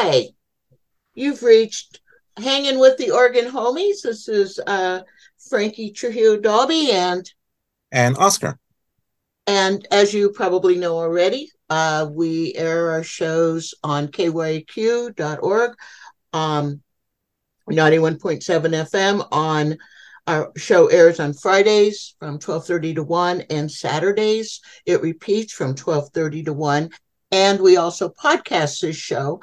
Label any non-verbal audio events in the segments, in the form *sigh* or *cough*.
Hi, you've reached Hanging with the Oregon Homies. This is uh, Franki Trujillo Dalby and and Oscar. And as you probably know already, uh, we air our shows on kyaq.org, um, 91.7 FM on our show airs on Fridays from 12:30 to 1 and Saturdays it repeats from 12:30 to 1 and we also podcast this show.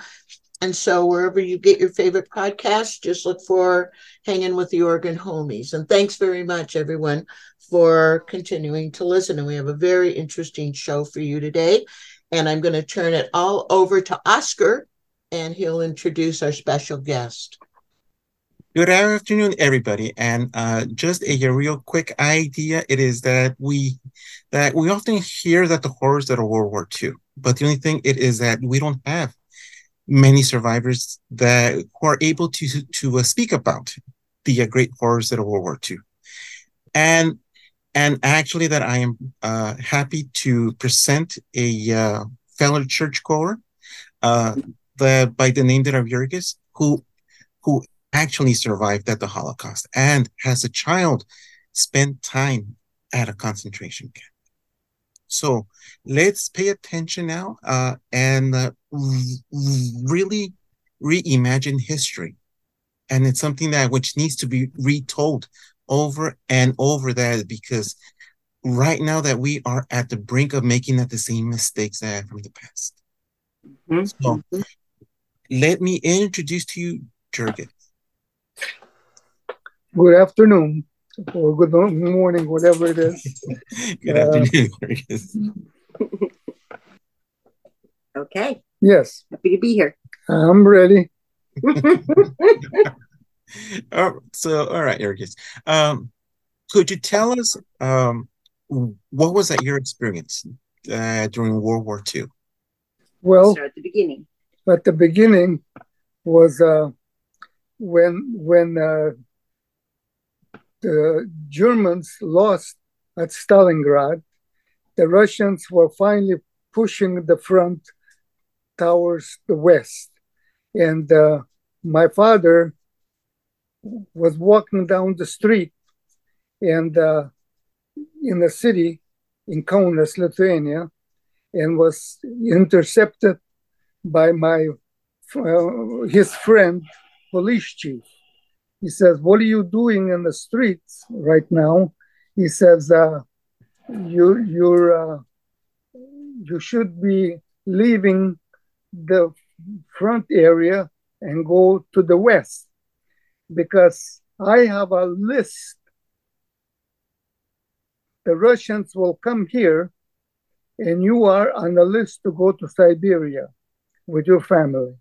And so wherever you get your favorite podcast, just look for Hanging with the Oregon Homies. And thanks very much, everyone, for continuing to listen. And we have a very interesting show for you today. And I'm going to turn it all over to Oscar, and he'll introduce our special guest. Good afternoon, everybody. And uh, just a, a, real quick idea: it is that we that we often hear that the horrors of World War II but the only thing it is that we don't have many survivors that who are able to to uh, speak about the uh, great horrors of World War II, and and actually that I am uh, happy to present a uh, fellow churchgoer, uh, the by the name of Jurgis, who who actually survived at the Holocaust and has a child spent time at a concentration camp. So let's pay attention now uh, and uh, really reimagine history. And it's something that which needs to be retold over and over that because right now that we are at the brink of making that the same mistakes that from the past. Mm-hmm. So let me introduce to you Jurgis. Good afternoon or good morning, whatever it is. *laughs* good uh, afternoon. *laughs* okay. Yes. Happy to be here. I'm ready. *laughs* oh, so, all right, Jurgis. Um, could you tell us um, what was that your experience uh, during World War II? Well, Start at the beginning. At the beginning was uh, when when uh, the Germans lost at Stalingrad, the Russians were finally pushing the front towards the west. And uh, my father was walking down the street and uh, in the city in Kaunas, Lithuania, and was intercepted by my uh, his friend, police chief. He says, What are you doing in the streets right now? He says, uh, you, you're, uh, you should be leaving the front area and go to the west because I have a list. The Russians will come here and you are on the list to go to Siberia with your family.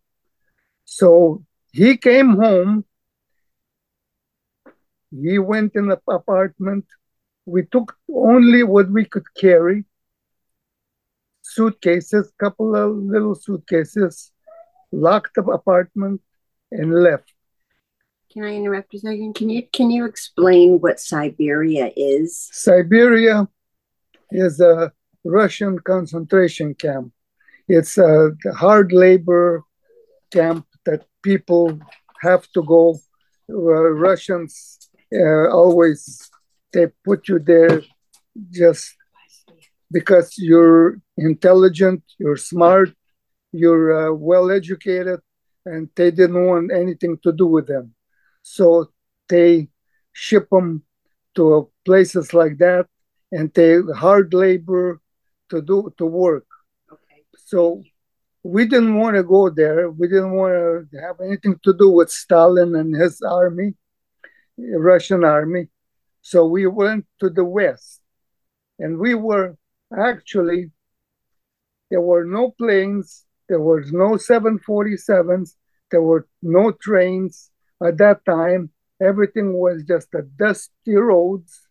So he came home he went in the apartment. We took only what we could carry suitcases, couple of little suitcases, locked the apartment, and left. Can I interrupt a second? Can you can you explain what Siberia is? Siberia is a Russian concentration camp. It's a hard labor camp that people have to go. Uh, Russians uh, always they put you there just because you're intelligent, you're smart, you're uh, well educated, and they didn't want anything to do with them. So they ship them to places like that, and they hard labor to do to work. Okay. So we didn't want to go there. We didn't want to have anything to do with Stalin and his army. Russian army. So we went to the west, and we were actually there were no planes, there was no 747s, there were no trains at that time. Everything was just a dusty roads,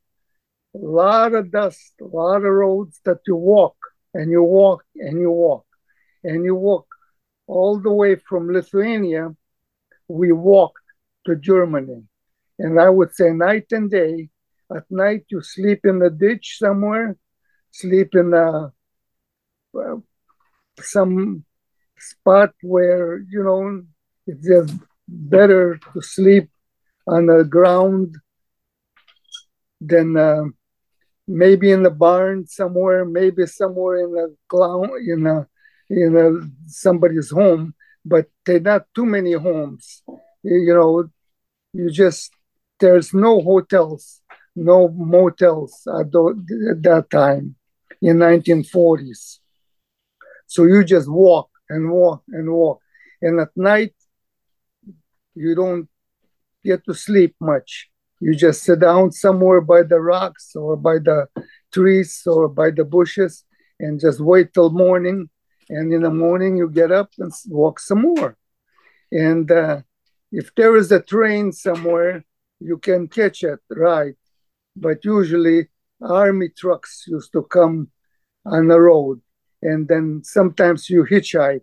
a lot of dust, a lot of roads that you walk and you walk and you walk and you walk all the way from Lithuania. We walked to Germany and I would say night and day. At night, you sleep in the ditch somewhere, sleep in uh, some spot where you know it's just better to sleep on the ground than uh, maybe in the barn somewhere, maybe somewhere in a clown in a in a somebody's home, but they're not too many homes. You know, you just there's no hotels, no motels at, the, at that time in 1940s. So you just walk and walk and walk, and at night you don't get to sleep much. You just sit down somewhere by the rocks or by the trees or by the bushes and just wait till morning. And in the morning, you get up and walk some more. And uh, if there is a train somewhere, you can catch it, right? But usually, army trucks used to come on the road. And then sometimes you hitchhike.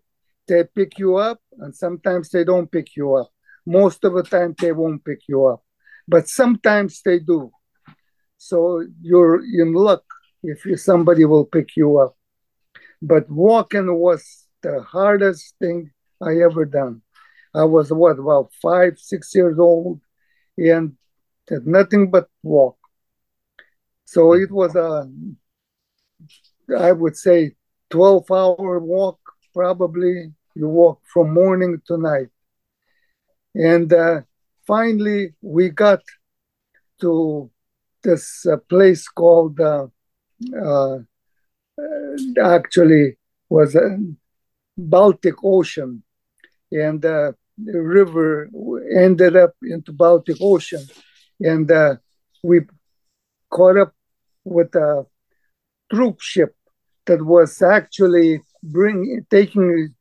They pick you up, and sometimes they don't pick you up. Most of the time, they won't pick you up, but sometimes they do. So you're in luck if you, somebody will pick you up. But walking was the hardest thing I ever done. I was what about five, six years old, and did nothing but walk. So it was a, I would say, twelve hour walk. Probably you walk from morning to night. And uh, finally, we got to this uh, place called, uh, uh actually, was a Baltic Ocean, and uh, the river ended up into Baltic Ocean, and uh, we caught up with a troop ship that was actually bringing taking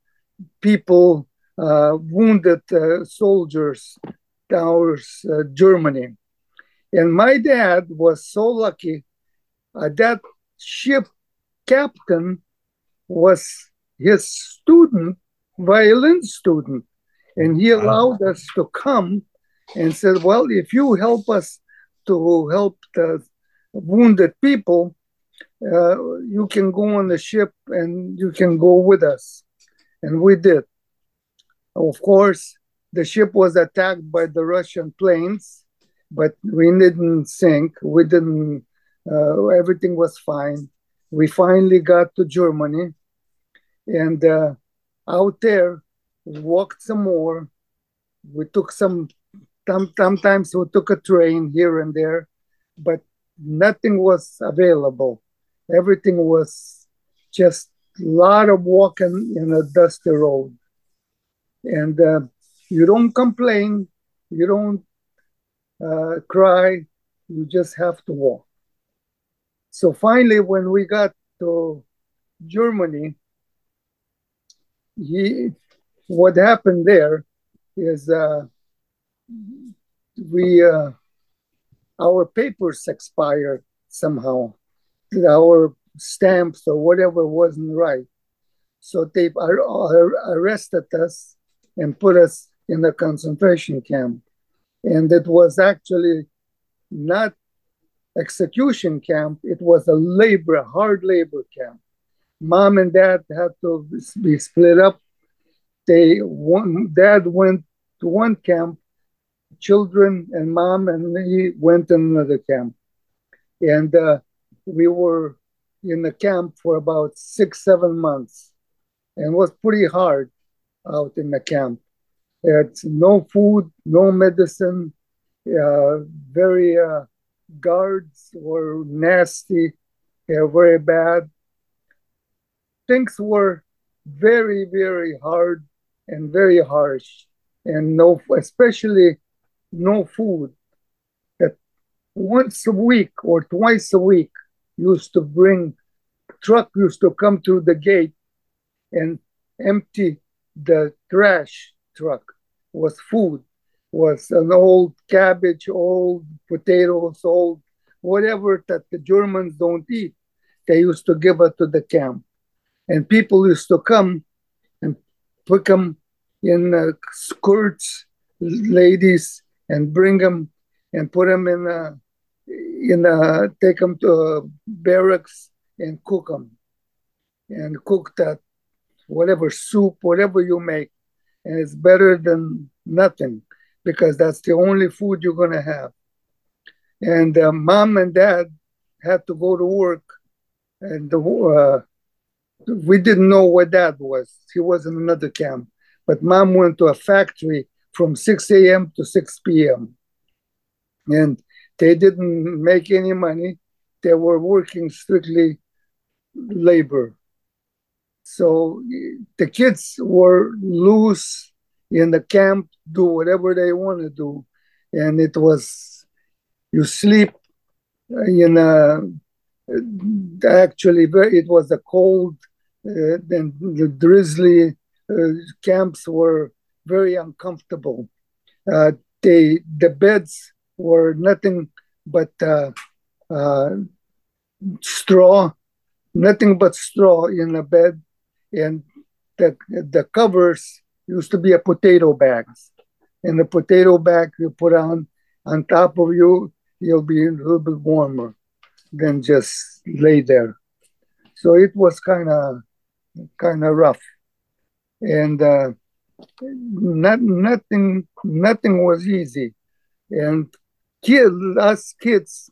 people uh, wounded uh, soldiers towards uh, Germany. And my dad was so lucky. that ship captain was his student, violin student. And he allowed us to come and said, Well, if you help us to help the wounded people, uh, you can go on the ship and you can go with us. And we did. Of course, the ship was attacked by the Russian planes, but we didn't sink. We didn't, uh, everything was fine. We finally got to Germany. And uh, out there, walked some more. We took some, sometimes we took a train here and there, but nothing was available. Everything was just a lot of walking in a dusty road and uh, you don't complain, you don't uh, cry, you just have to walk. So finally, when we got to Germany, he, what happened there is uh, we uh, our papers expired somehow, our stamps or whatever wasn't right. So they arrested us and put us in the concentration camp. And it was actually not execution camp, it was a labor, hard labor camp. Mom and dad had to be split up. They one dad went to one camp, children and mom and he went to another camp. And uh, we were in the camp for about six, seven months. And it was pretty hard out in the camp. It's no food, no medicine. Uh, very uh, guards were nasty, uh, very bad. Things were very, very hard and very harsh, and no, especially no food. That once a week or twice a week used to bring truck used to come through the gate and empty the trash truck was food, was an old cabbage, old potatoes, old whatever that the Germans don't eat. They used to give it to the camp. And people used to come put them in uh, skirts, ladies, and bring them and put them in a, in a, take them to barracks and cook them and cook that whatever soup, whatever you make, and it's better than nothing because that's the only food you're going to have. And uh, mom and dad had to go to work, and the, uh, we didn't know where dad was. He was in another camp, but mom went to a factory from 6 a.m. to 6 p.m. And they didn't make any money. They were working strictly labor. So the kids were loose in the camp, do whatever they want to do. And it was, you sleep in a, actually, it was a cold and the drizzly uh, camps were very uncomfortable. Uh, they, the beds were nothing but uh, uh, straw, nothing but straw in the bed and the the covers used to be a potato bags, and the potato bag you put on on top of you, you'll be a little bit warmer than just lay there. So it was kind of kind of rough, and uh, not nothing nothing was easy, and kids us kids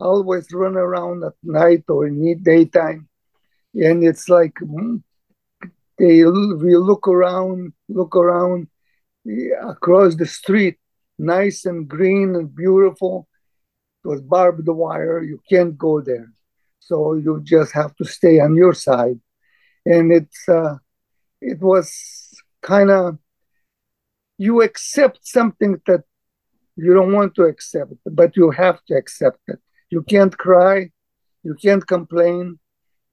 always run around at night or in daytime, and it's like hmm, they we look around, look around across the street, nice and green and beautiful. It was barbed wire. You can't go there, so you just have to stay on your side. And it's uh, it was kind of you accept something that you don't want to accept, but you have to accept it. You can't cry, you can't complain.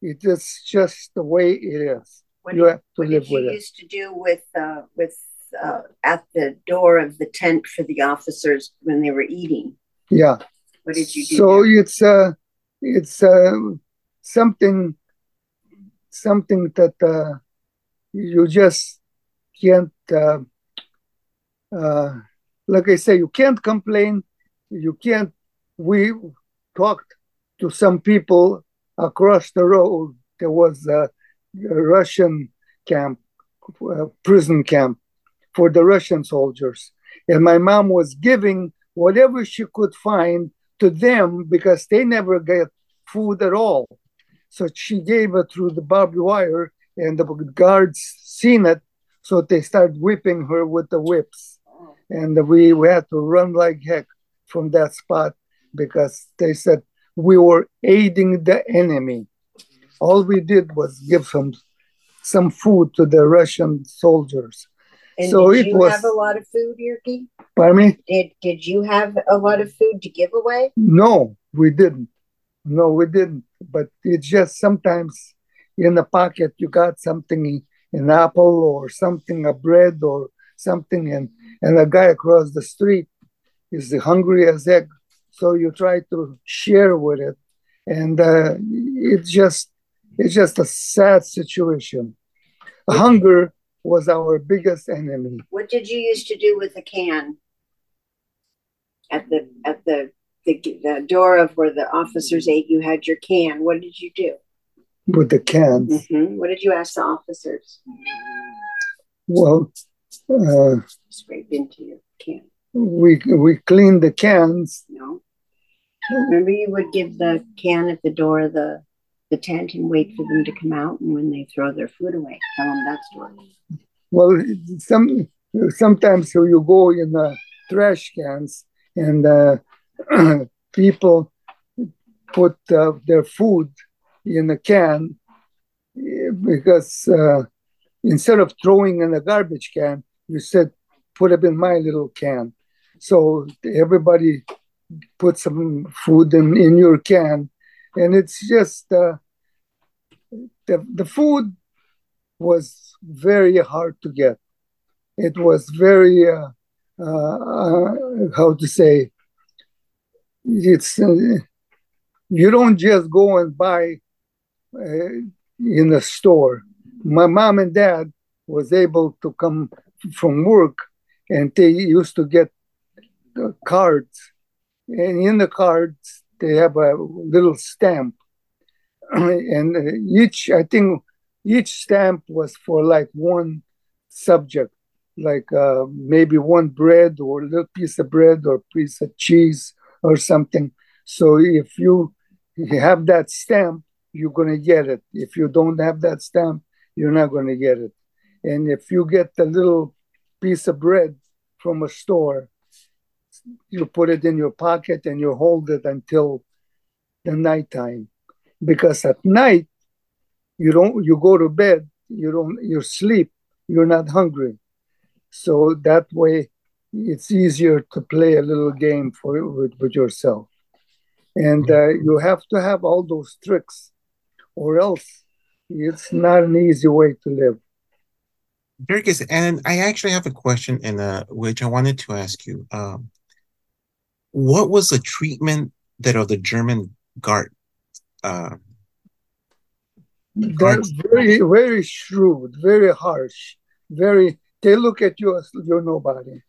It is just the way it is. What you have to what live with it. used to do with uh, with uh, at the door of the tent for the officers when they were eating? Yeah. What did you do? So there? it's uh, it's uh, something something that uh, you just can't. Uh, uh, like I say, you can't complain. You can't. We talked to some people across the road. There was a, a Russian camp, uh, prison camp for the Russian soldiers, and my mom was giving whatever she could find to them because they never get food at all. So she gave it through the barbed wire, and the guards seen it, so they started whipping her with the whips, and we, we had to run like heck from that spot because they said we were aiding the enemy. All we did was give some some food to the Russian soldiers. And so did it you was- have a lot of food, Yerky? Pardon me? Did did you have a lot of food to give away? No, we didn't. No, we didn't. But it's just sometimes in the pocket you got something, an apple or something, a bread or something, and and a guy across the street is hungry as heck. So you try to share with it, and uh, it's just it's just a sad situation. Hunger was our biggest enemy. What did you used to do with the can? At the at the the, the door of where the officers ate, you had your can. What did you do? with the cans. Mhm. What did you ask the officers? Well, uh, Scrape into your can. we we cleaned the cans. No. Remember, you would give the can at the door of the the tent and wait for them to come out, and when they throw their food away, tell them that story. Well, some sometimes you go in the trash cans and uh, *clears throat* people put uh, their food in a can because uh, instead of throwing in a garbage can, you said put it in my little can. So everybody put some food in, in your can, and it's just uh, the the food was very hard to get. It was very uh, uh, uh, how to say it's uh, you don't just go and buy uh, in a store. My mom and dad was able to come from work, and they used to get the cards, and in the cards they have a little stamp, *clears throat* and uh, each I think each stamp was for like one subject, like uh, maybe one bread or a little piece of bread or piece of cheese or something. So if you have that stamp, you're going to get it. If you don't have that stamp, you're not going to get it. And if you get the little piece of bread from a store, you put it in your pocket and you hold it until the nighttime. Because at night, you don't you go to bed, you don't you sleep, you're not hungry. So that way it's easier to play a little game for with, with yourself. And uh, you have to have all those tricks or else it's not an easy way to live. Very good. And I actually have a question in uh, which I wanted to ask you. Um, what was the treatment that of the German guard? Uh, very, very shrewd, very harsh, very. They look at you as you're nobody.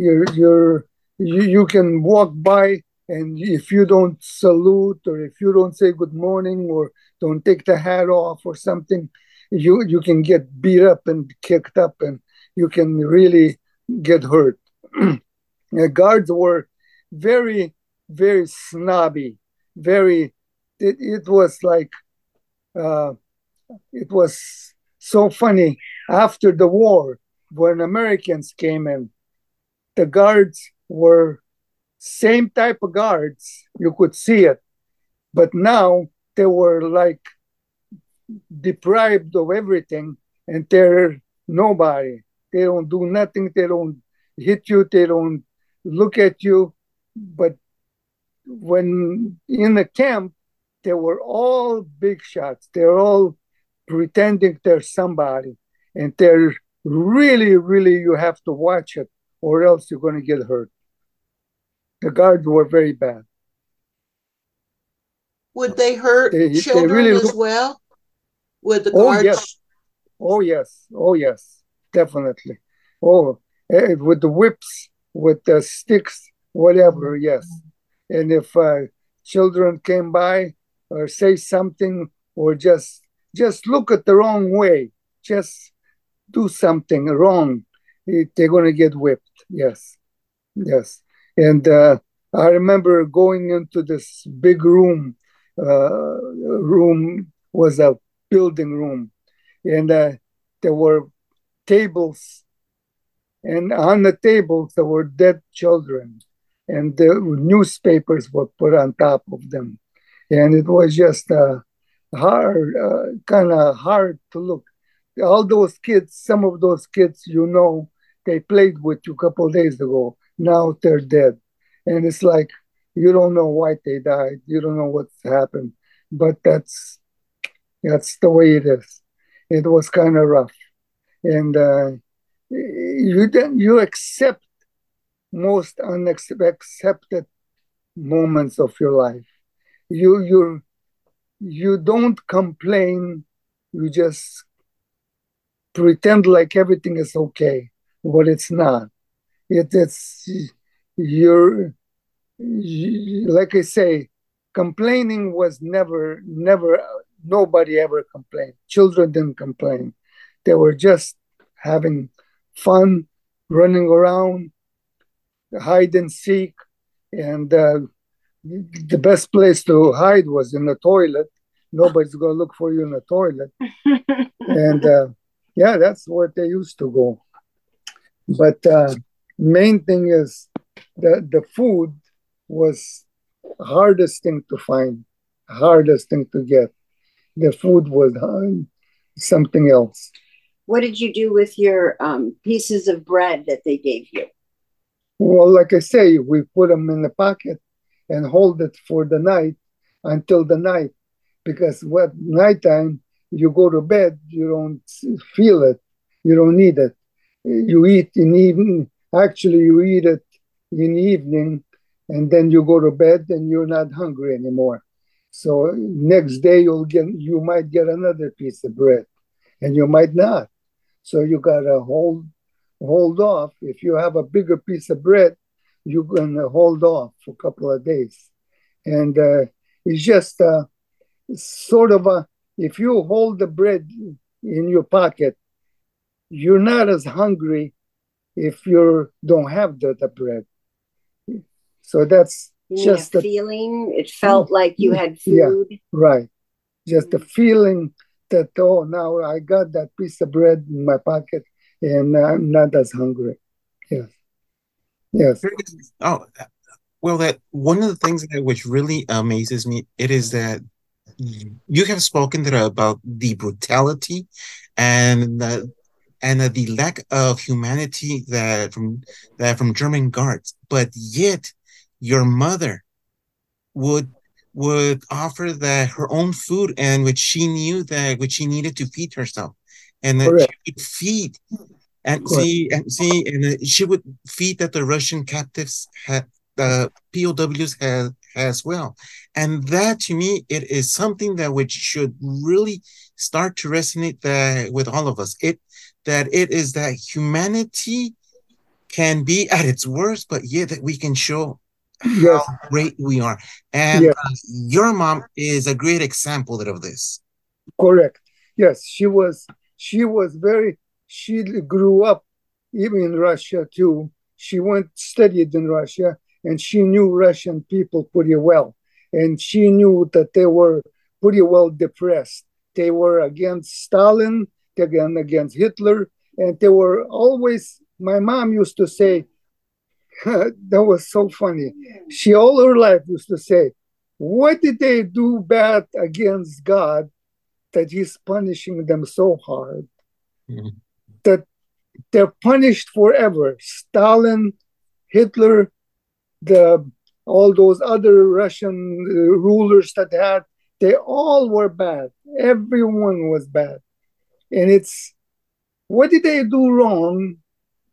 You're, you're, you, you can walk by, and if you don't salute or if you don't say good morning or don't take the hat off or something, you you can get beat up and kicked up, and you can really get hurt. *clears throat* the guards were very, very snobby, very. It, it was like, uh, it was so funny after the war when Americans came in. The guards were same type of guards. You could see it, but now they were like deprived of everything and they're nobody. They don't do nothing. They don't hit you. They don't look at you. But when in the camp, they were all big shots. They're all pretending they're somebody. And they're really, really, you have to watch it or else you're going to get hurt. The guards were very bad. Would they hurt They- they children really as look- well? Would the guards? Oh, guards? yes. Oh yes, oh yes, definitely. Oh, eh, with the whips, with the sticks, whatever. Yes, and if uh, children came by or say something or just just look at the wrong way, just do something wrong, they're gonna get whipped. Yes, yes. And uh, I remember going into this big room. Uh, room was a building room and uh, there were tables and on the tables there were dead children and the newspapers were put on top of them and it was just uh, hard uh, kind of hard to look all those kids some of those kids you know they played with you a couple days ago. Now they're dead. And it's like you don't know why they died. You don't know what's happened. But that's that's the way it is. It was kind of rough. And uh, you then you accept most unaccepted moments of your life. You you you don't complain. You just pretend like everything is okay but it's not. It, it's you're you, like i say complaining was never never nobody ever complained. Children didn't complain. They were just having fun running around hide and seek and uh, the best place to hide was in the toilet. Nobody's going to look for you in the toilet. *laughs* And uh, yeah that's where they used to go. But uh, main thing is that the food was hardest thing to find hardest thing to get. The food was uh, something else. What did you do with your um, pieces of bread that they gave you? well like i say we put them in the pocket and hold it for the night until the night because what nighttime you go to bed you don't feel it you don't need it. You eat in evening actually you eat it in evening and then you go to bed and you're not hungry anymore. So next day you'll get you might get another piece of bread and you might not. So you gotta hold hold off. If you have a bigger piece of bread you're gonna hold off for a couple of days. And uh, it's just uh, sort of a if you hold the bread in your pocket, you're not as hungry if you don't have the, the bread. So that's You just a the feeling. It felt mm, like you mm, had Yeah. food. right. Just the mm. feeling that oh now I got that piece of bread in my pocket and I'm not as hungry. Yes. Yes. Oh, well, that one of the things that which really amazes me, it is that you have spoken there about the brutality and the and the lack of humanity that from that from German guards, but yet your mother would would offer that her own food and which she knew that which she needed to feed herself. And that Correct. she would feed and see and see and uh, she would feed that the Russian captives had the POWs has as well and that to me it is something that which should really start to resonate that with all of us it that it is that humanity can be at its worst but yet that we can show Yes. how great we are. And uh, your mom is a great example of this. Correct. Yes, she was. She was very. She grew up even in Russia too. She went studied in Russia, and she knew Russian people pretty well. And she knew that they were pretty well depressed. They were against Stalin, again against Hitler, and they were always. My mom used to say, *laughs* that was so funny. She all her life used to say, "What did they do bad against God that He's punishing them so hard Mhm. that they're punished forever?" Stalin, Hitler, the all those other Russian uh, rulers that had, they all were bad. Everyone was bad, and it's what did they do wrong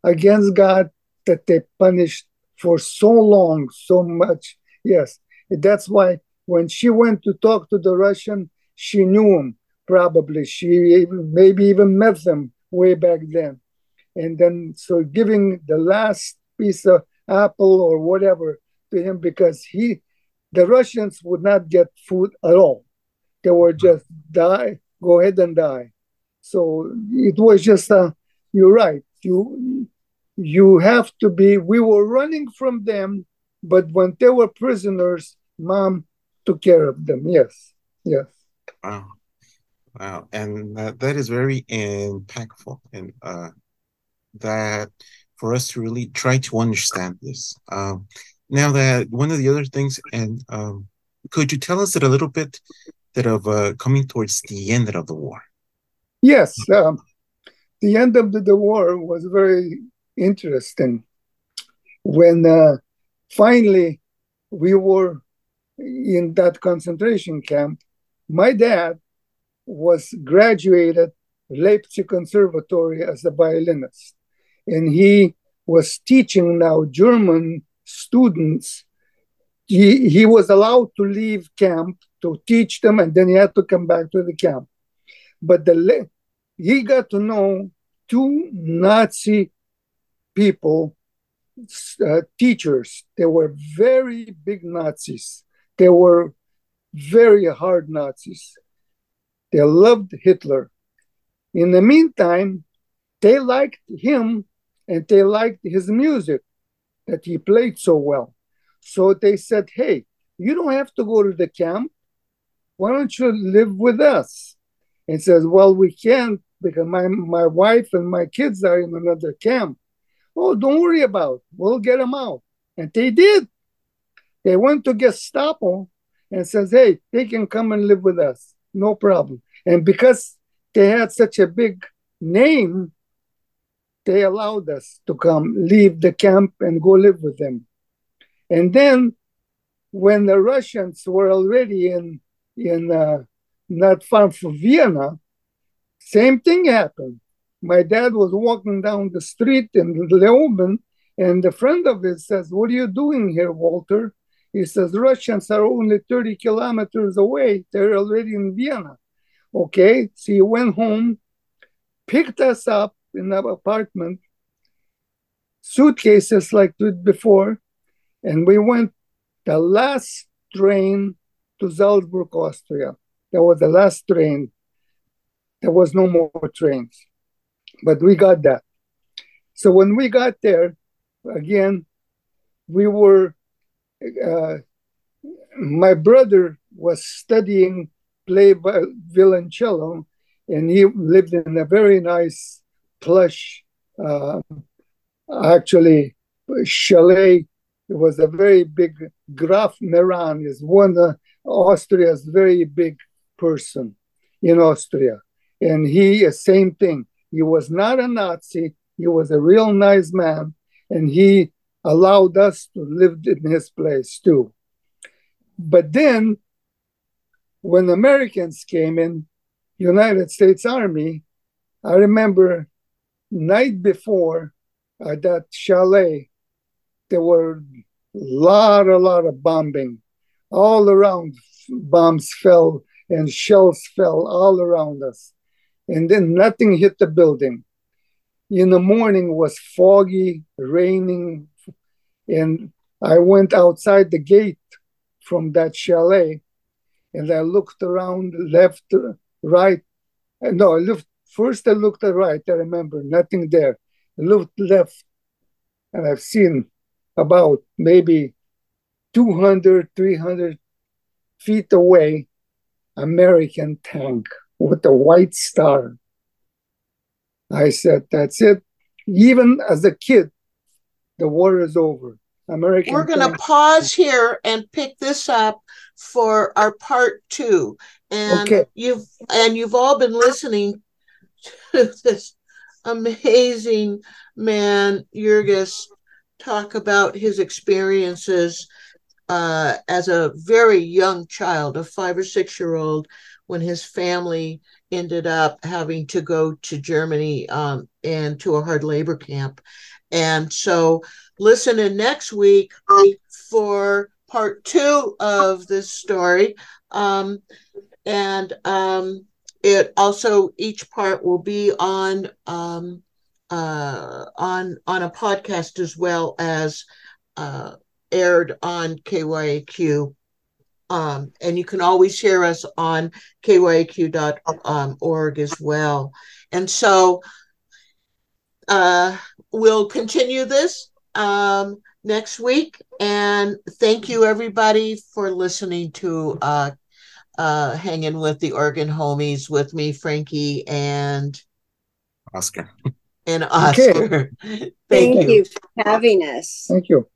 against God that they punished for so long, so much. Yes, that's why when she went to talk to the Russian, she knew him probably. She maybe even met them way back then. And then, so giving the last piece of apple or whatever to him because he, the Russians would not get food at all. They were just die, go ahead and die. So it was just, uh, you're right. You you have to be we were running from them but when they were prisoners mom took care of them yes yes Wow. Wow. And that, that is very impactful. And uh, that for us to really try to understand this. Um, now that one of the other things, and um, could you tell us a little bit that of uh, coming towards the end of the war? yes um, the end of the, the war was very interesting when uh, finally we were in that concentration camp my dad was graduated leipzig conservatory as a violinist and he was teaching now german students. He, he was allowed to leave camp to teach them and then he had to come back to the camp. But the he got to know two nazi people uh, teachers. They were very big nazis. They were very hard nazis. They loved hitler. In the meantime they liked him and they liked his music that he played so well so they said hey you don't have to go to the camp why don't you live with us and says well we can't because my, my wife and my kids are in another camp Oh, don't worry about it. We'll get them out. And they did. They went to Gestapo and says, hey, they can come and live with us. No problem. And because they had such a big name, they allowed us to come, leave the camp and go live with them. And then when the Russians were already in, in uh, not far from Vienna, same thing happened my dad was walking down the street in Leoben, and a friend of his says, What are you doing here, Walter? He says, Russians are only 30 kilometers away. They're already in Vienna. Okay, so he went home, picked us up in our apartment, suitcases like before, and we went the last train to Salzburg, Austria. That was the last train there was no more trains. But we got that. So when we got there, again, we were, uh, my brother was studying play by violoncello, and he lived in a very nice, plush, uh, actually, chalet. It was a very big, Graf Meran is one of Austria's very big person in Austria. And he, same thing. He was not a Nazi. He was a real nice man. And he allowed us to live in his place too. But then, when Americans came in, United States Army, I remember night before at that chalet, there were a lot, a lot of bombing all around. Bombs fell and shells fell all around us. And then nothing hit the building. In the morning was foggy, raining, and I went outside the gate from that chalet and I looked around left, right. No, I looked first I looked at right, I remember, nothing there. I looked left and I've seen about maybe 200, 300 feet away American tank with a white star. I said, That's it. Even as a kid, the war is over. American We're going to pause here and pick this up for our part two. And okay. you've and you've all been listening *laughs* this amazing man, Jurgis, talk about his experiences uh, as a very young child, a five or six year old, when his family ended up having to go to Germany um, and to a hard labor camp. And so, listen in next week for part two of this story. Um, and um, it also each part will be on um, uh, on on a podcast as well as uh, aired on KYAQ. Um, and you can always hear us on kyaq.org as well. And so uh, we'll continue this um, next week. And thank you, everybody, for listening to uh, uh, Hanging with the Oregon Homies with me, Franki, and Oscar. And Oscar. Okay. *laughs* Thank, Thank you. you for having us. Thank you.